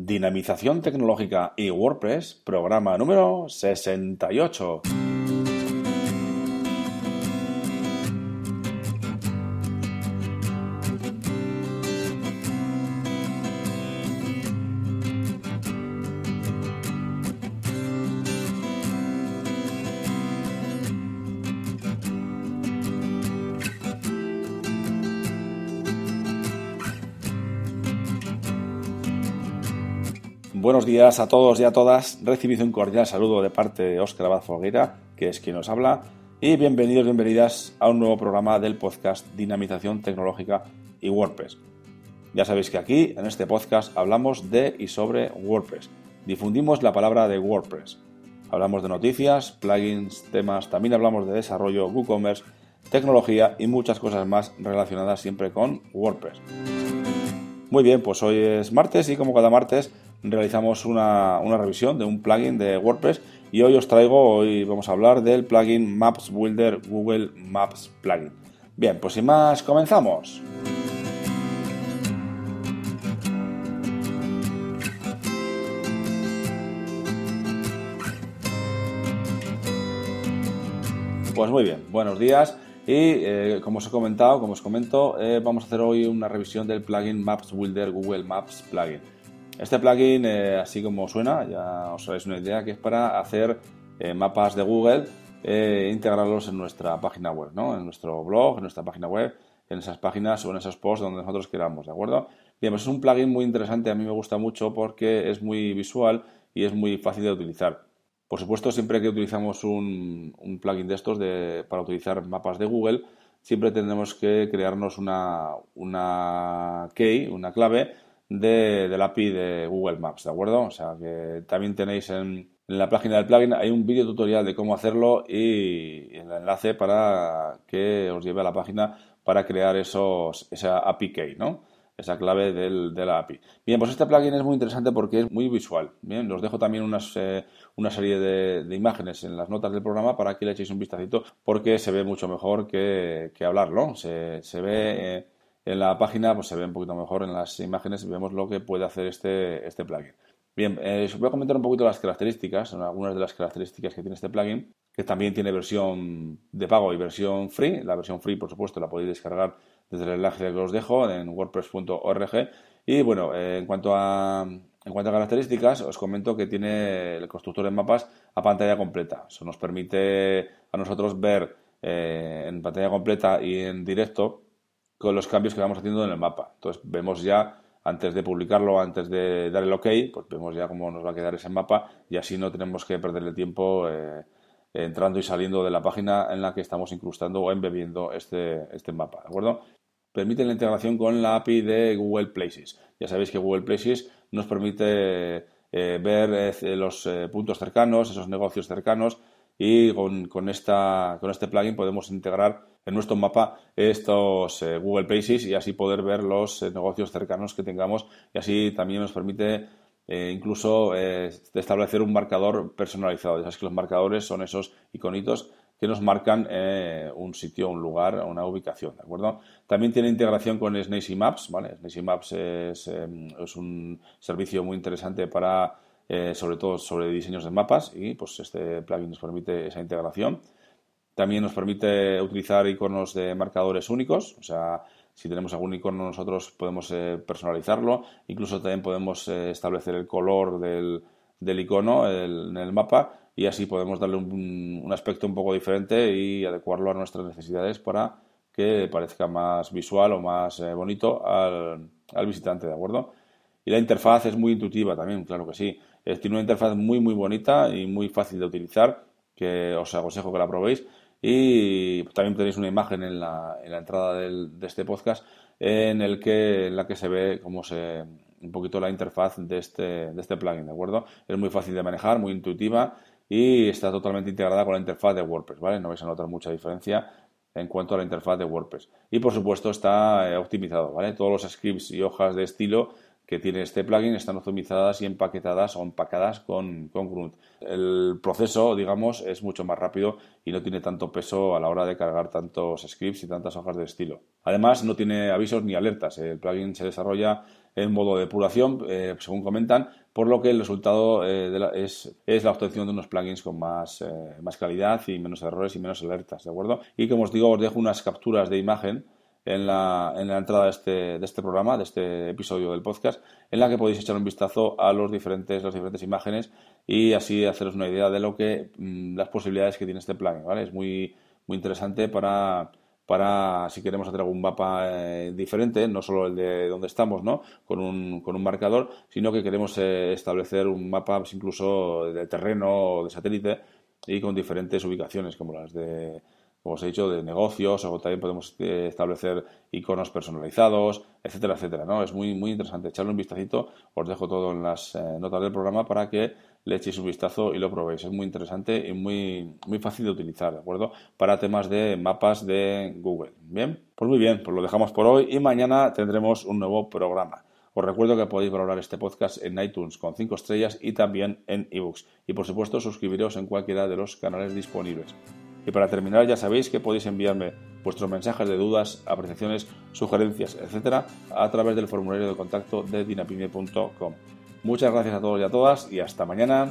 Dinamización tecnológica y WordPress, programa número 68. Buenos días a todos y a todas. Recibido un cordial saludo de parte de Óscar Abad Folguera, que es quien nos habla, y bienvenidos, bienvenidas a un nuevo programa del podcast Dinamización Tecnológica y WordPress. Ya sabéis que aquí, en este podcast, hablamos de y sobre WordPress. Difundimos la palabra de WordPress. Hablamos de noticias, plugins, temas, también hablamos de desarrollo, WooCommerce, tecnología y muchas cosas más relacionadas siempre con WordPress. Muy bien, pues hoy es martes y como cada martes realizamos una, revisión de un plugin de WordPress y hoy os traigo, hoy vamos a hablar del plugin Maps Builder Google Maps Plugin. Bien, pues sin más, comenzamos. Pues muy bien, buenos días y eh, como os he comentado, como os comento, eh, vamos a hacer hoy una revisión del plugin Maps Builder Google Maps Plugin. Este plugin, eh, así como suena, ya os haréis una idea, que es para hacer eh, mapas de Google e integrarlos en nuestra página web, ¿no? En nuestro blog, en nuestra página web, en esas páginas o en esos posts donde nosotros queramos, ¿de acuerdo? Bien, pues es un plugin muy interesante, a mí me gusta mucho porque es muy visual y es muy fácil de utilizar. Por supuesto, siempre que utilizamos un, plugin de estos para utilizar mapas de Google, siempre tendremos que crearnos una, una key, una clave, de, del API de Google Maps, ¿de acuerdo? O sea que también tenéis en, la página del plugin hay un vídeo tutorial de cómo hacerlo y el enlace para que os lleve a la página para crear esos, esa API key, ¿no? Esa clave del, de la API. Bien, pues este plugin es muy interesante porque es muy visual. Bien, os dejo también unas, eh, una serie de, imágenes en las notas del programa para que le echéis un vistacito porque se ve mucho mejor que, que hablarlo. Se, se ve... Eh, en la página pues se ve un poquito mejor en las imágenes y vemos lo que puede hacer este, este plugin. Bien, eh, os voy a comentar un poquito las características, algunas de las características que tiene este plugin, que también tiene versión de pago y versión free. La versión free, por supuesto, la podéis descargar desde el enlace que os dejo en wordpress.org. Y bueno, eh, en, cuanto a, en cuanto a características, os comento que tiene el constructor de mapas a pantalla completa. Eso nos permite a nosotros ver eh, en pantalla completa y en directo con los cambios que vamos haciendo en el mapa. Entonces vemos ya, antes de publicarlo, antes de dar el OK, pues vemos ya cómo nos va a quedar ese mapa y así no tenemos que perder el tiempo eh, entrando y saliendo de la página en la que estamos incrustando o embebiendo este, este mapa, ¿de acuerdo? Permite la integración con la API de Google Places. Ya sabéis que Google Places nos permite eh, ver eh, los puntos cercanos, esos negocios cercanos y con, con, esta, con este plugin podemos integrar en nuestro mapa estos eh, Google Places y así poder ver los eh, negocios cercanos que tengamos y así también nos permite eh, incluso establecer un marcador personalizado. Ya sabes que los marcadores son esos iconitos que nos marcan un sitio, un lugar, una ubicación, ¿de acuerdo? También tiene integración con Snacey Maps, ¿vale? Snacey Maps es, es un servicio muy interesante para, sobre todo, sobre diseños de mapas y pues este plugin nos permite esa integración. También nos permite utilizar iconos de marcadores únicos, o sea, si tenemos algún icono nosotros podemos eh, personalizarlo, incluso también podemos eh, establecer el color del, icono en el mapa y así podemos darle un, aspecto un poco diferente y adecuarlo a nuestras necesidades para que parezca más visual o más eh, bonito al, al, visitante, ¿de acuerdo? Y la interfaz es muy intuitiva también, claro que sí. tiene una interfaz muy muy bonita y muy fácil de utilizar, que os aconsejo que la probéis y también tenéis una imagen en la, en la entrada de este podcast en, el que, en la que se ve cómo se un poquito la interfaz de este, de este plugin, ¿de acuerdo? Es muy fácil de manejar, muy intuitiva y está totalmente integrada con la interfaz de WordPress, ¿vale? No vais a notar mucha diferencia en cuanto a la interfaz de WordPress. Y por supuesto está eh, optimizado, ¿vale? Todos los scripts y hojas de estilo que tiene este plugin están optimizadas y empaquetadas o empacadas con, con Grunt. El proceso, digamos, es mucho más rápido y no tiene tanto peso a la hora de cargar tantos scripts y tantas hojas de estilo. Además, no tiene avisos ni alertas. El plugin se desarrolla en modo de depuración, eh, según comentan, por lo que el resultado eh, es, la obtención de unos plugins con más, más calidad y menos errores y menos alertas, ¿de acuerdo? Y como os digo, os dejo unas capturas de imagen en la, en la entrada de este, de este programa, de este episodio del podcast, en la que podéis echar un vistazo a los diferentes, las diferentes imágenes y así haceros una idea de lo que mm, las posibilidades que tiene este plugin, ¿vale? Es muy, muy interesante para, para si queremos hacer algún mapa eh, diferente, no solo el de donde estamos, ¿no? Con un, con un marcador, sino que queremos eh, establecer un mapa pues, incluso de terreno o de satélite y con diferentes ubicaciones, como las de os he dicho, de negocios, o también podemos eh, establecer iconos personalizados, etcétera, etcétera. ¿no? Es muy, muy interesante. Echarle un vistacito, os dejo todo en las eh, notas del programa para que le echéis un vistazo y lo probéis. Es muy interesante y muy, muy fácil de utilizar, ¿de acuerdo? Para temas de mapas de Google. Bien, pues muy bien, pues lo dejamos por hoy y mañana tendremos un nuevo programa. Os recuerdo que podéis valorar este podcast en iTunes con 5 estrellas y también en ebooks. Y por supuesto suscribiros en cualquiera de los canales disponibles. Y para terminar, ya sabéis que podéis enviarme vuestros mensajes de dudas, apreciaciones, sugerencias, etcétera, a través del formulario de contacto de dinapime.com. Muchas gracias a todos y a todas y hasta mañana.